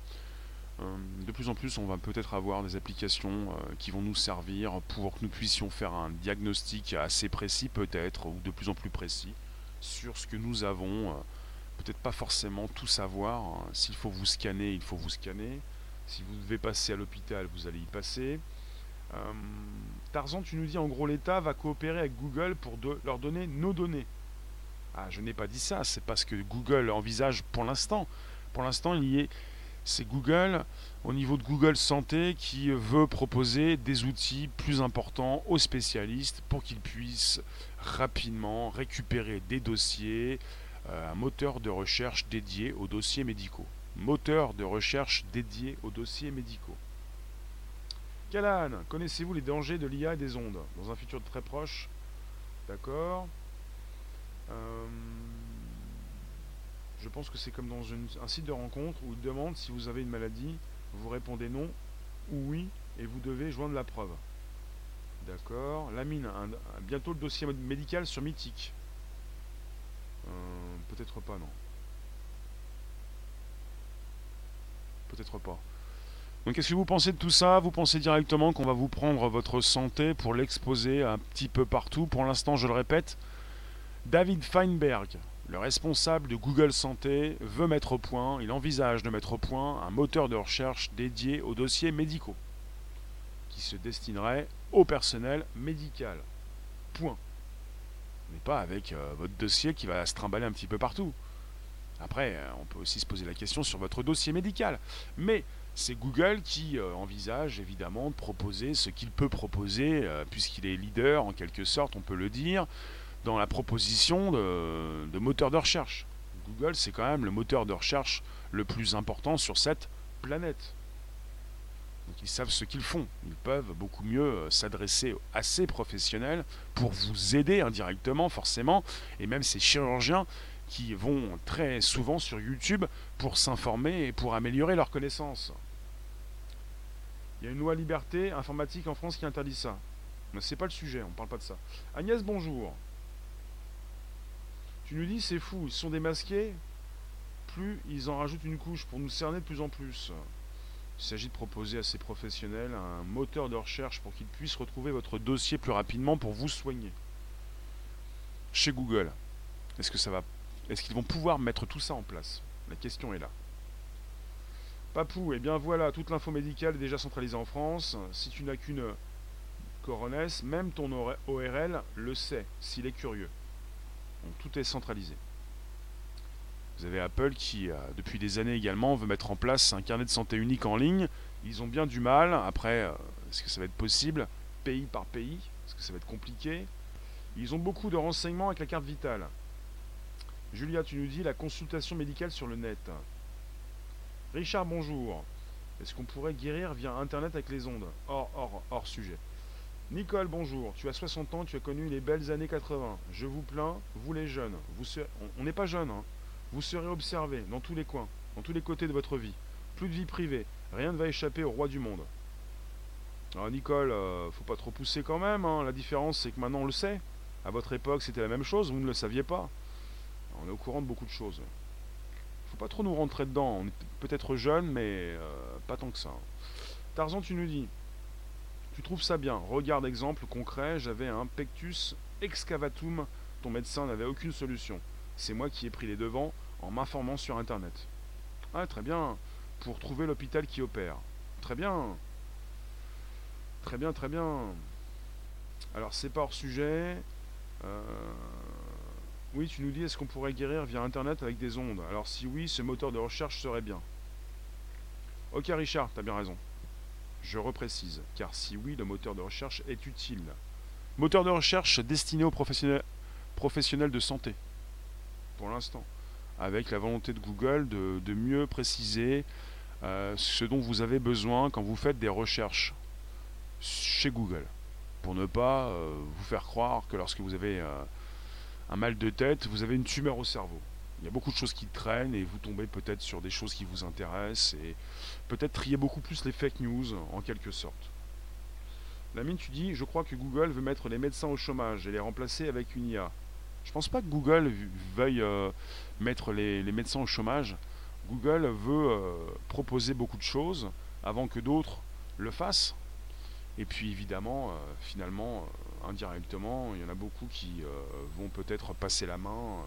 Euh, de plus en plus, on va peut-être avoir des applications euh, qui vont nous servir pour que nous puissions faire un diagnostic assez précis, peut-être, ou de plus en plus précis, sur ce que nous avons. Euh, peut-être pas forcément tout savoir. S'il faut vous scanner, il faut vous scanner. Si vous devez passer à l'hôpital, vous allez y passer. Tarzan, tu nous dis en gros l'État va coopérer avec Google pour leur donner nos données. Ah, je n'ai pas dit ça, c'est parce que Google envisage pour l'instant. Pour l'instant, il y est. C'est Google, au niveau de Google Santé, qui veut proposer des outils plus importants aux spécialistes pour qu'ils puissent rapidement récupérer des dossiers, euh, un moteur de recherche dédié aux dossiers médicaux. Moteur de recherche dédié aux dossiers médicaux. Calan, connaissez-vous les dangers de l'IA et des ondes? Dans un futur très proche D'accord euh, je pense que c'est comme dans un site de rencontre où il demande si vous avez une maladie, vous répondez non ou oui et vous devez joindre la preuve. D'accord. La mine, bientôt le dossier médical sur Mythique. Euh, peut-être pas, non. Peut-être pas. Donc qu'est-ce que vous pensez de tout ça? Vous pensez directement qu'on va vous prendre votre santé pour l'exposer un petit peu partout? Pour l'instant, je le répète, David Feinberg, le responsable de Google Santé, veut mettre au point, il envisage de mettre au point un moteur de recherche dédié aux dossiers médicaux, qui se destinerait au personnel médical. Point. Mais pas avec euh, votre dossier qui va se trimballer un petit peu partout. Après, euh, on peut aussi se poser la question sur votre dossier médical. Mais c'est Google qui euh, envisage évidemment de proposer ce qu'il peut proposer, puisqu'il est leader en quelque sorte, on peut le dire, dans la proposition de, de moteur de recherche. Google, c'est quand même le moteur de recherche le plus important sur cette planète. Donc ils savent ce qu'ils font. Ils peuvent beaucoup mieux euh, s'adresser à ces professionnels pour vous aider indirectement, forcément, et même ces chirurgiens qui vont très souvent sur YouTube pour s'informer et pour améliorer leurs connaissances. Il y a une loi liberté informatique en France qui interdit ça. Mais c'est pas le sujet, on parle pas de ça. Agnès, bonjour. Tu nous dis, c'est fou, ils sont démasqués, plus ils en rajoutent une couche pour nous cerner de plus en plus. Il s'agit de proposer à ces professionnels un moteur de recherche pour qu'ils puissent retrouver votre dossier plus rapidement pour vous soigner. Chez Google, est-ce que ça va est-ce qu'ils vont pouvoir mettre tout ça en place? La question est là. Papou, eh bien voilà, toute l'info médicale est déjà centralisée en France. Si tu n'as qu'une coronesse, même ton ORL le sait, s'il est curieux tout est centralisé. Vous avez Apple qui, euh, depuis des années également, veut mettre en place un carnet de santé unique en ligne. Ils ont bien du mal. Après, euh, est-ce que ça va être possible Pays par pays? Est-ce que ça va être compliqué? Ils ont beaucoup de renseignements avec la carte vitale. Julia, tu nous dis la consultation médicale sur le net. Richard, bonjour. Est-ce qu'on pourrait guérir via Internet avec les ondes? Hors, hors, hors sujet. Nicole, bonjour. Tu as 60 ans, tu as connu les belles années 80. Je vous plains, vous les jeunes. Vous On n'est pas jeunes. Hein. Vous serez observés dans tous les coins, dans tous les côtés de votre vie. Plus de vie privée. Rien ne va échapper au roi du monde. Alors Nicole, euh, faut pas trop pousser quand même. Hein. La différence, c'est que maintenant on le sait. À votre époque, c'était la même chose. Vous ne le saviez pas. On est au courant de beaucoup de choses. Faut pas trop nous rentrer dedans. On est peut-être jeunes, mais euh, pas tant que ça. Tarzan, tu nous dis. Tu trouves ça bien Regarde exemple concret, j'avais un pectus excavatum, ton médecin n'avait aucune solution. C'est moi qui ai pris les devants en m'informant sur internet. Ah très bien, pour trouver l'hôpital qui opère. Très bien. Très bien, très bien. Alors, c'est pas hors sujet. Euh, oui, tu nous dis, est-ce qu'on pourrait guérir via Internet avec des ondes? Alors, si oui, ce moteur de recherche serait bien. Ok, Richard, t'as bien raison. Je reprécise, car si oui, le moteur de recherche est utile. Moteur de recherche destiné aux professionnels, de santé, pour l'instant, avec la volonté de Google de, mieux préciser euh, ce dont vous avez besoin quand vous faites des recherches chez Google, pour ne pas euh, vous faire croire que lorsque vous avez euh, un mal de tête, vous avez une tumeur au cerveau. Il y a beaucoup de choses qui traînent et vous tombez peut-être sur des choses qui vous intéressent peut-être trier beaucoup plus les fake news en quelque sorte. Lamine, tu dis, je crois que Google veut mettre les médecins au chômage et les remplacer avec une IA. Je pense pas que Google veuille euh, mettre les, médecins au chômage. Google veut euh, proposer beaucoup de choses avant que d'autres le fassent. Et puis évidemment, euh, finalement, indirectement, il y en a beaucoup qui vont peut-être passer la main.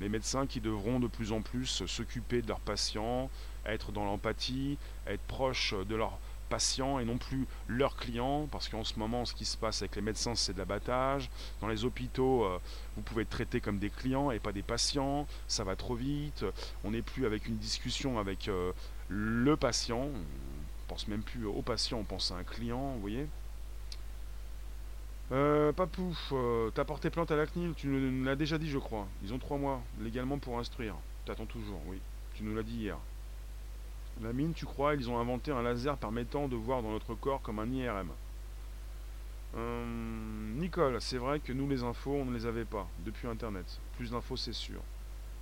les médecins qui devront de plus en plus s'occuper de leurs patients, être dans l'empathie, être proche de leurs patients et non plus leurs clients, parce qu'en ce moment, ce qui se passe avec les médecins, c'est de l'abattage. Dans les hôpitaux, euh, vous pouvez être traité comme des clients et pas des patients. Ça va trop vite. On n'est plus avec une discussion avec euh, le patient. On pense même plus au patient, on pense à un client, vous voyez. Euh, Papou, euh, t'as porté plainte à la CNIL, tu nous l'as déjà dit, je crois. Ils ont trois mois légalement pour instruire. T'attends toujours, oui. Tu nous l'as dit hier. La mine, tu crois, ils ont inventé un laser permettant de voir dans notre corps comme un IRM. Euh, Nicole, c'est vrai que nous, les infos, on ne les avait pas depuis Internet. Plus d'infos, c'est sûr.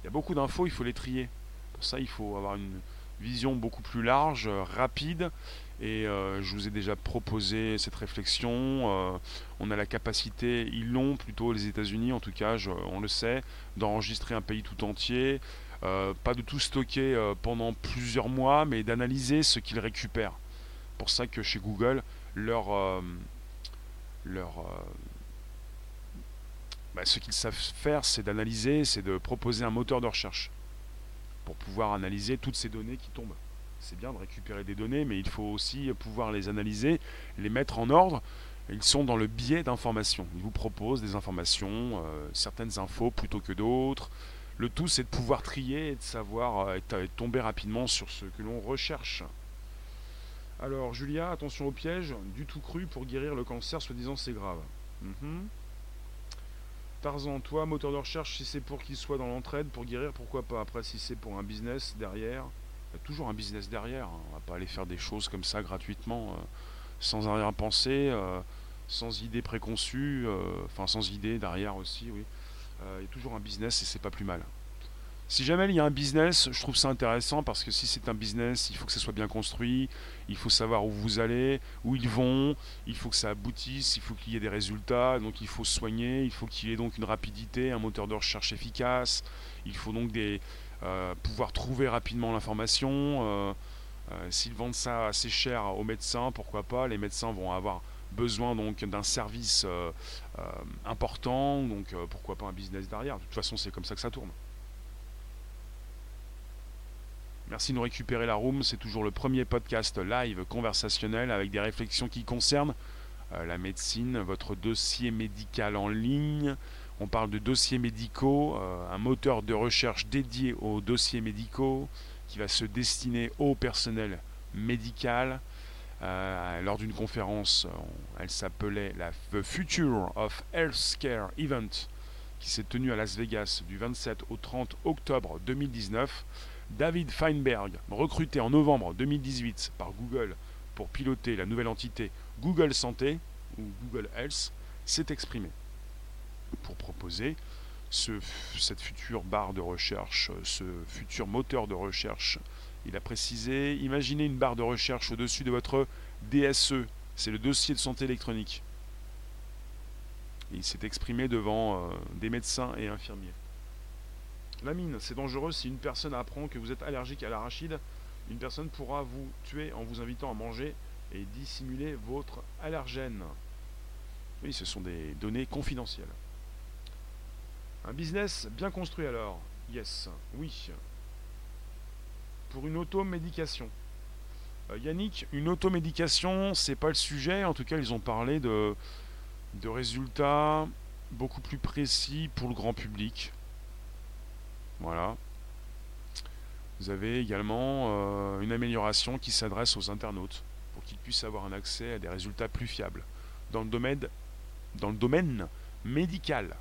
Il y a beaucoup d'infos, il faut les trier. Pour ça, il faut avoir une vision beaucoup plus large, rapide. Et euh, je vous ai déjà proposé cette réflexion. Euh, on a la capacité, ils l'ont plutôt les États-Unis, en tout cas, on le sait, d'enregistrer un pays tout entier. Euh, pas de tout stocker euh, pendant plusieurs mois, mais d'analyser ce qu'ils récupèrent. Pour ça que chez Google, leur, euh, leur bah, ce qu'ils savent faire, c'est d'analyser, c'est de proposer un moteur de recherche pour pouvoir analyser toutes ces données qui tombent. C'est bien de récupérer des données, mais il faut aussi pouvoir les analyser, les mettre en ordre. Ils sont dans le biais d'informations. Ils vous proposent des informations, certaines infos plutôt que d'autres. Le tout, c'est de pouvoir trier et de savoir euh, et tomber rapidement sur ce que l'on recherche. Alors, Julia, attention au piège, du tout cru pour guérir le cancer, soi-disant c'est grave. Mhm. Tarzan, toi, moteur de recherche, si c'est pour qu'il soit dans l'entraide, pour guérir, pourquoi pas? Après, si c'est pour un business derrière, il y a toujours un business derrière. Hein. On va pas aller faire des choses comme ça gratuitement, euh, sans penser, euh, sans idée préconçue, enfin sans idée derrière aussi, oui. Euh, il y a toujours un business et c'est pas plus mal. Si jamais il y a un business, je trouve ça intéressant parce que si c'est un business, il faut que ça soit bien construit, il faut savoir où vous allez, où ils vont, il faut que ça aboutisse, il faut qu'il y ait des résultats, donc il faut soigner, il faut qu'il y ait donc une rapidité, un moteur de recherche efficace, il faut donc des, euh, pouvoir trouver rapidement l'information. Euh, s'ils vendent ça assez cher aux médecins, pourquoi pas, les médecins vont avoir besoin donc d'un service important, donc euh, pourquoi pas un business derrière. De toute façon, c'est comme ça que ça tourne. Merci de nous récupérer la room. C'est toujours le premier podcast live conversationnel avec des réflexions qui concernent la médecine, votre dossier médical en ligne. On parle de dossiers médicaux, un moteur de recherche dédié aux dossiers médicaux qui va se destiner au personnel médical. Euh, lors d'une conférence, elle s'appelait la The Future of Healthcare Event, qui s'est tenue à Las Vegas du 27 au 30 octobre 2019. David Feinberg, recruté en novembre 2018 par Google pour piloter la nouvelle entité Google Santé ou Google Health, s'est exprimé pour proposer cette future barre de recherche, ce futur moteur de recherche il a précisé, imaginez une barre de recherche au-dessus de votre DSE, c'est le dossier de santé électronique. il s'est exprimé devant euh, des médecins et infirmiers. La mine, c'est dangereux si une personne apprend que vous êtes allergique à l'arachide. Une personne pourra vous tuer en vous invitant à manger et dissimuler votre allergène. Oui, ce sont des données confidentielles. Un business bien construit alors? Yes, oui pour une automédication. Euh, Yannick, une automédication, c'est pas le sujet. En tout cas, ils ont parlé de, de résultats beaucoup plus précis pour le grand public. Voilà. Vous avez également euh, une amélioration qui s'adresse aux internautes pour qu'ils puissent avoir un accès à des résultats plus fiables dans le domaine, dans le domaine médical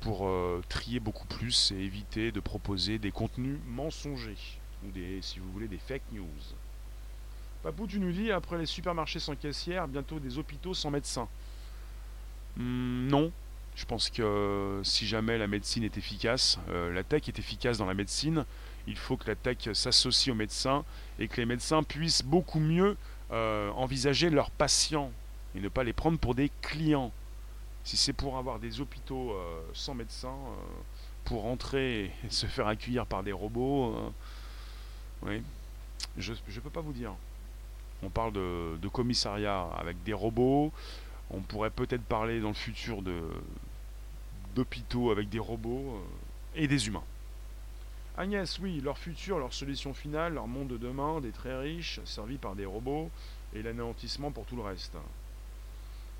pour euh, trier beaucoup plus et éviter de proposer des contenus mensongers ou des, si vous voulez, des fake news. Papou, tu nous dis, après les supermarchés sans caissière, bientôt des hôpitaux sans médecins. Hmm, non. Je pense que si jamais la médecine est efficace, euh, la tech est efficace dans la médecine, il faut que la tech s'associe aux médecins et que les médecins puissent beaucoup mieux euh, envisager leurs patients et ne pas les prendre pour des clients. Si c'est pour avoir des hôpitaux euh, sans médecins, pour rentrer et se faire accueillir par des robots, oui, je ne peux pas vous dire. On parle de, de commissariat avec des robots. On pourrait peut-être parler dans le futur de d'hôpitaux avec des robots euh, et des humains. Agnès, oui, leur futur, leur solution finale, leur monde de demain, des très riches, servis par des robots, et l'anéantissement pour tout le reste.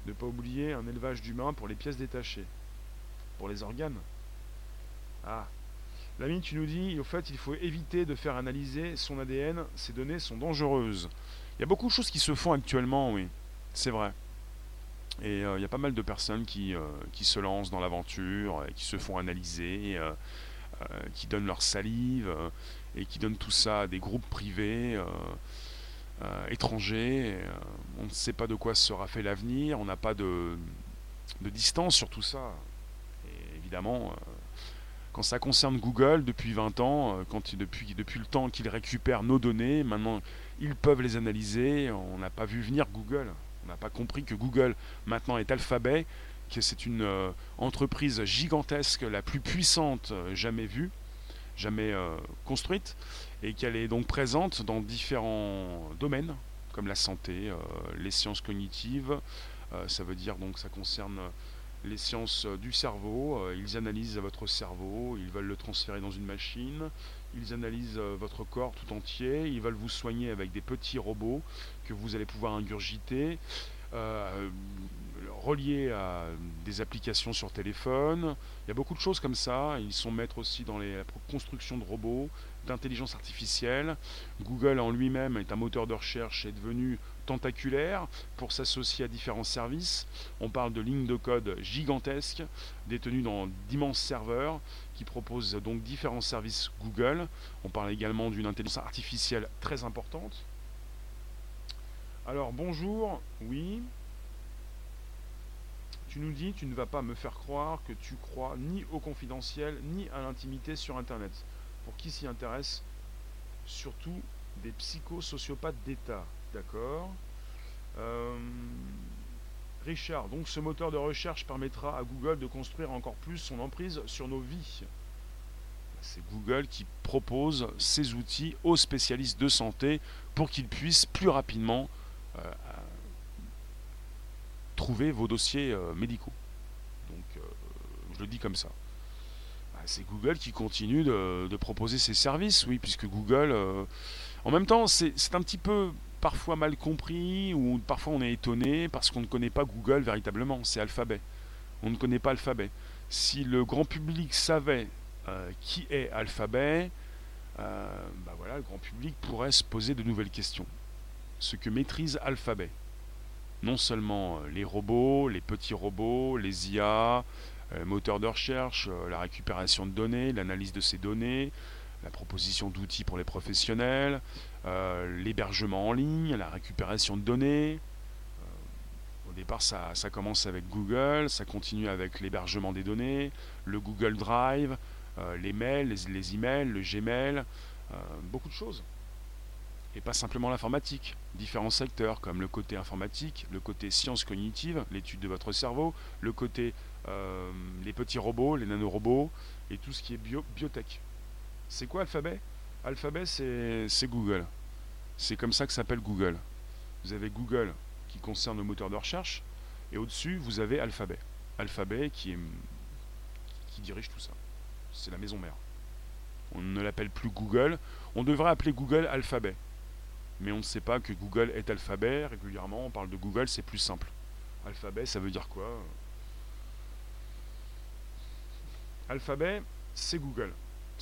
Ne pas oublier un élevage d'humains pour les pièces détachées. Pour les organes. Ah. L'ami, tu nous dis, au fait, il faut éviter de faire analyser son ADN, ces données sont dangereuses. Il y a beaucoup de choses qui se font actuellement, oui. C'est vrai. Et euh, il y a pas mal de personnes qui, euh, qui se lancent dans l'aventure, qui se font analyser, euh, qui donnent leur salive et qui donnent tout ça à des groupes privés étrangers. on ne sait pas de quoi sera fait l'avenir, on n'a pas de, de, distance sur tout ça. Et évidemment, quand ça concerne Google, depuis 20 ans, quand, depuis, le temps qu'ils récupèrent nos données, maintenant ils peuvent les analyser. On n'a pas vu venir Google. On n'a pas compris que Google maintenant est Alphabet, que c'est une euh, entreprise gigantesque, la plus puissante euh, jamais vue, jamais euh, construite, et qu'elle est donc présente dans différents domaines, comme la santé, les sciences cognitives. ça veut dire donc ça concerne les sciences du cerveau. ils analysent votre cerveau, ils veulent le transférer dans une machine. Ils analysent votre corps tout entier. Ils veulent vous soigner avec des petits robots que vous allez pouvoir ingurgiter, euh, relier à des applications sur téléphone. Il y a beaucoup de choses comme ça. Ils sont maîtres aussi dans les constructions de robots, d'intelligence artificielle. Google en lui-même est un moteur de recherche, est devenu pour s'associer à différents services. On parle de lignes de code gigantesques détenues dans d'immenses serveurs qui proposent donc différents services Google. On parle également d'une intelligence artificielle très importante alors bonjour, oui. Tu nous dis, tu ne vas pas me faire croire que tu crois ni au confidentiel ni à l'intimité sur Internet. Pour qui s'y intéresse Surtout des psychosociopathes d'État. D'accord euh, Richard, donc ce moteur de recherche permettra à Google de construire encore plus son emprise sur nos vies. C'est Google qui propose ces outils aux spécialistes de santé pour qu'ils puissent plus rapidement euh, trouver vos dossiers euh, médicaux. Donc, je le dis comme ça. Bah, c'est Google qui continue de, proposer ses services, oui, puisque Google, en même temps, c'est un petit peu parfois mal compris ou parfois on est étonné parce qu'on ne connaît pas Google véritablement, c'est Alphabet. On ne connaît pas Alphabet. Si le grand public savait qui est Alphabet, bah voilà, le grand public pourrait se poser de nouvelles questions ce que maîtrise Alphabet. Non seulement euh, les robots, les petits robots, les IA, euh, moteurs de recherche, euh, la récupération de données, l'analyse de ces données, la proposition d'outils pour les professionnels, l'hébergement en ligne, la récupération de données. au départ, ça, commence avec Google, ça continue avec l'hébergement des données, le Google Drive, les mails, les, emails, le Gmail, beaucoup de choses et pas simplement l'informatique. Différents secteurs comme le côté informatique, le côté sciences cognitives, l'étude de votre cerveau, le côté euh, les petits robots, les nanorobots et tout ce qui est bio, biotech. C'est quoi Alphabet? Alphabet, c'est Google. C'est comme ça que s'appelle Google. Vous avez Google qui concerne le moteur de recherche et au-dessus, vous avez Alphabet. Alphabet qui, qui dirige tout ça. C'est la maison mère. On ne l'appelle plus Google. On devrait appeler Google Alphabet mais on ne sait pas que Google est Alphabet. Régulièrement, on parle de Google, c'est plus simple. Alphabet, ça veut dire quoi? Alphabet, c'est Google.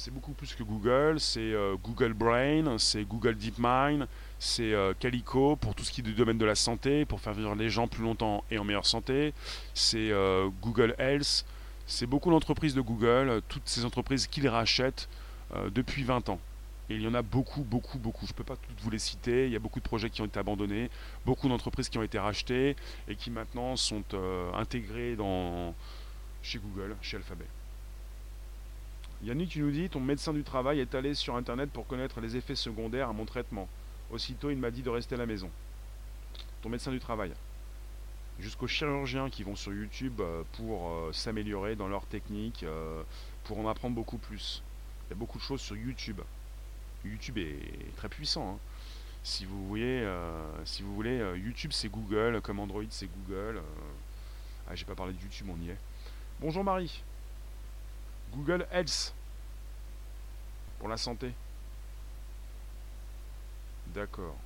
C'est beaucoup plus que Google, c'est euh, Google Brain, c'est Google DeepMind, c'est euh, Calico pour tout ce qui est du domaine de la santé, pour faire vivre les gens plus longtemps et en meilleure santé, c'est euh, Google Health, c'est beaucoup d'entreprises de Google, toutes ces entreprises qu'ils rachètent depuis 20 ans. Et il y en a beaucoup, beaucoup, beaucoup. Je ne peux pas toutes vous les citer. Il y a beaucoup de projets qui ont été abandonnés, beaucoup d'entreprises qui ont été rachetées et qui maintenant sont intégrées dans, chez Google, chez Alphabet. Yannick, tu nous dis, ton médecin du travail est allé sur Internet pour connaître les effets secondaires à mon traitement. Aussitôt, il m'a dit de rester à la maison. Ton médecin du travail. Jusqu'aux chirurgiens qui vont sur YouTube euh, pour euh, s'améliorer dans leur technique, euh, pour en apprendre beaucoup plus. Il y a beaucoup de choses sur YouTube. YouTube est très puissant. Hein. Si vous voulez, si vous voulez YouTube c'est Google, comme Android c'est Google. ah, j'ai pas parlé de YouTube, on y est. Bonjour Marie. Google Health pour la santé. D'accord.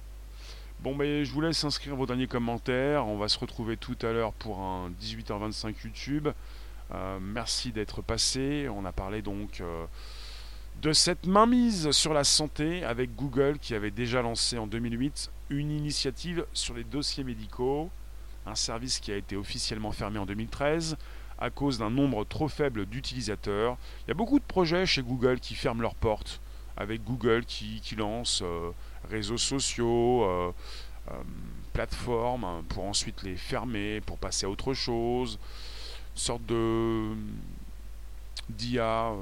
Bon, ben, je vous laisse inscrire vos derniers commentaires. On va se retrouver tout à l'heure pour un 18h25 YouTube. Euh, merci d'être passé. On a parlé donc euh, de cette mainmise sur la santé avec Google qui avait déjà lancé en 2008 une initiative sur les dossiers médicaux, un service qui a été officiellement fermé en 2013 à cause d'un nombre trop faible d'utilisateurs. Il y a beaucoup de projets chez Google qui ferment leurs portes, avec Google qui, lance euh, réseaux sociaux, euh, euh, plateformes, pour ensuite les fermer, pour passer à autre chose. Sorte de d'IA,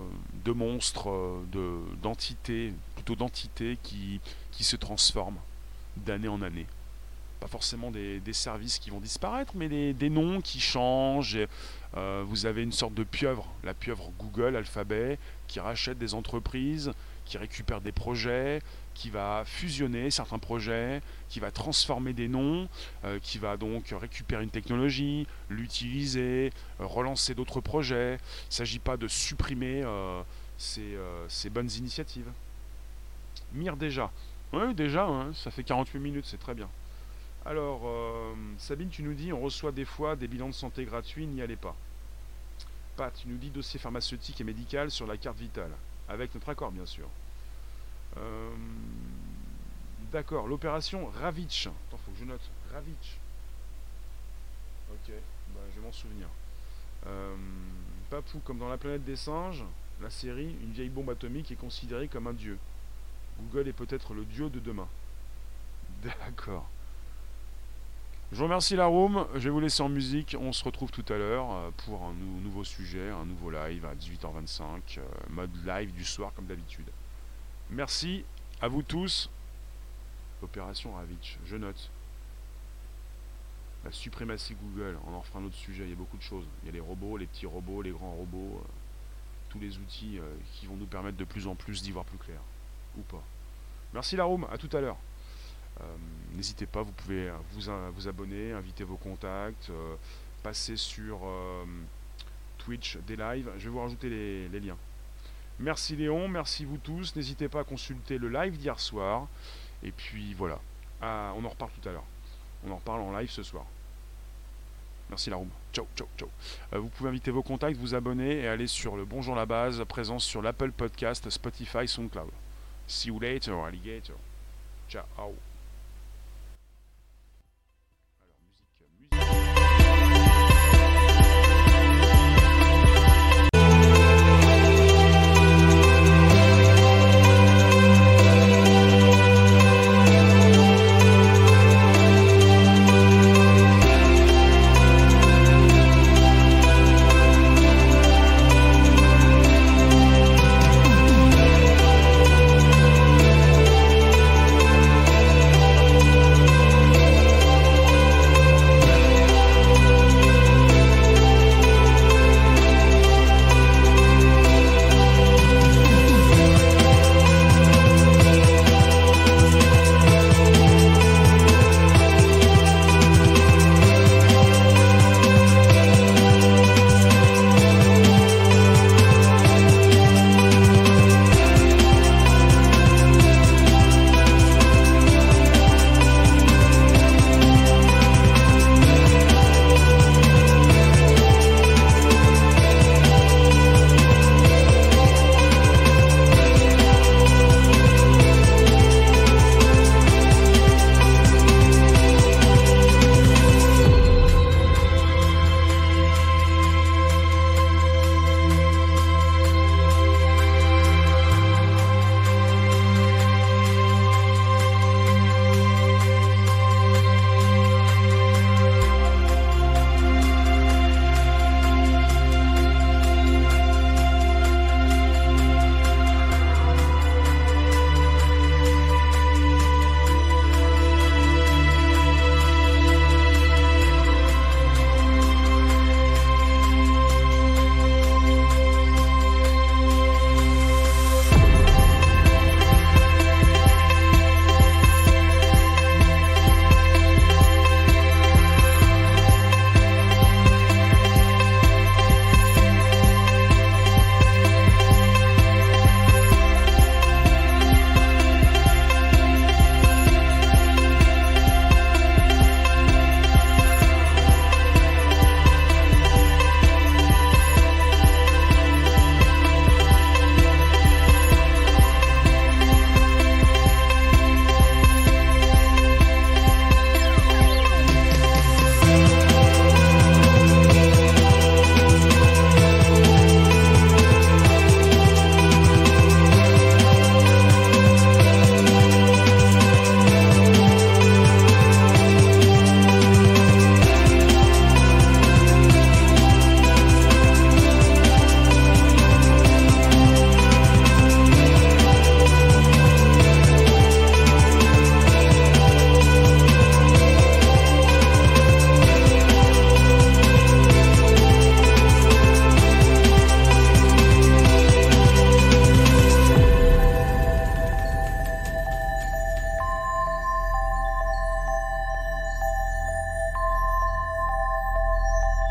de monstres, de, d'entités, plutôt d'entités qui se transforment d'année en année pas forcément des, services qui vont disparaître, mais des, noms qui changent. Euh, vous avez une sorte de pieuvre, la pieuvre Google, Alphabet, qui rachète des entreprises, qui récupère des projets, qui va fusionner certains projets, qui va transformer des noms, euh, qui va donc récupérer une technologie, l'utiliser, euh, relancer d'autres projets. Il ne s'agit pas de supprimer ces, ces, bonnes initiatives. Mire déjà. Oui, déjà, hein, ça fait 48 minutes, c'est très bien. Alors, euh, Sabine, tu nous dis, on reçoit des fois des bilans de santé gratuits, n'y allez pas. Pat, tu nous dis dossier pharmaceutique et médical sur la carte vitale, avec notre accord bien sûr. Euh, d'accord, l'opération Ravitch. Attends, faut que je note. Ravitch. Ok, bah, je vais m'en souvenir. Euh, Papou, comme dans la planète des singes, la série, une vieille bombe atomique est considérée comme un dieu. Google est peut-être le dieu de demain. D'accord. Je vous remercie la room, je vais vous laisser en musique, on se retrouve tout à l'heure euh, pour un nouveau sujet, un nouveau live à 18h25, euh, mode live du soir comme d'habitude. Merci à vous tous. Opération Ravitch, je note. La suprématie Google, on en fera un autre sujet, il y a beaucoup de choses. Il y a les robots, les petits robots, les grands robots, euh, tous les outils qui vont nous permettre de plus en plus d'y voir plus clair. Ou pas. Merci la à tout à l'heure. Euh, n'hésitez pas, vous pouvez euh, vous, vous abonner, inviter vos contacts, euh, passer sur Twitch des lives. Je vais vous rajouter les, liens. Merci Léon, merci vous tous. N'hésitez pas à consulter le live d'hier soir. Et puis voilà. On en reparle tout à l'heure. On en reparle en live ce soir. Merci la. Ciao, ciao, ciao. vous pouvez inviter vos contacts, vous abonner et aller sur le Bonjour la base, présence sur l'Apple Podcast, Spotify, SoundCloud. See you later, alligator. Ciao.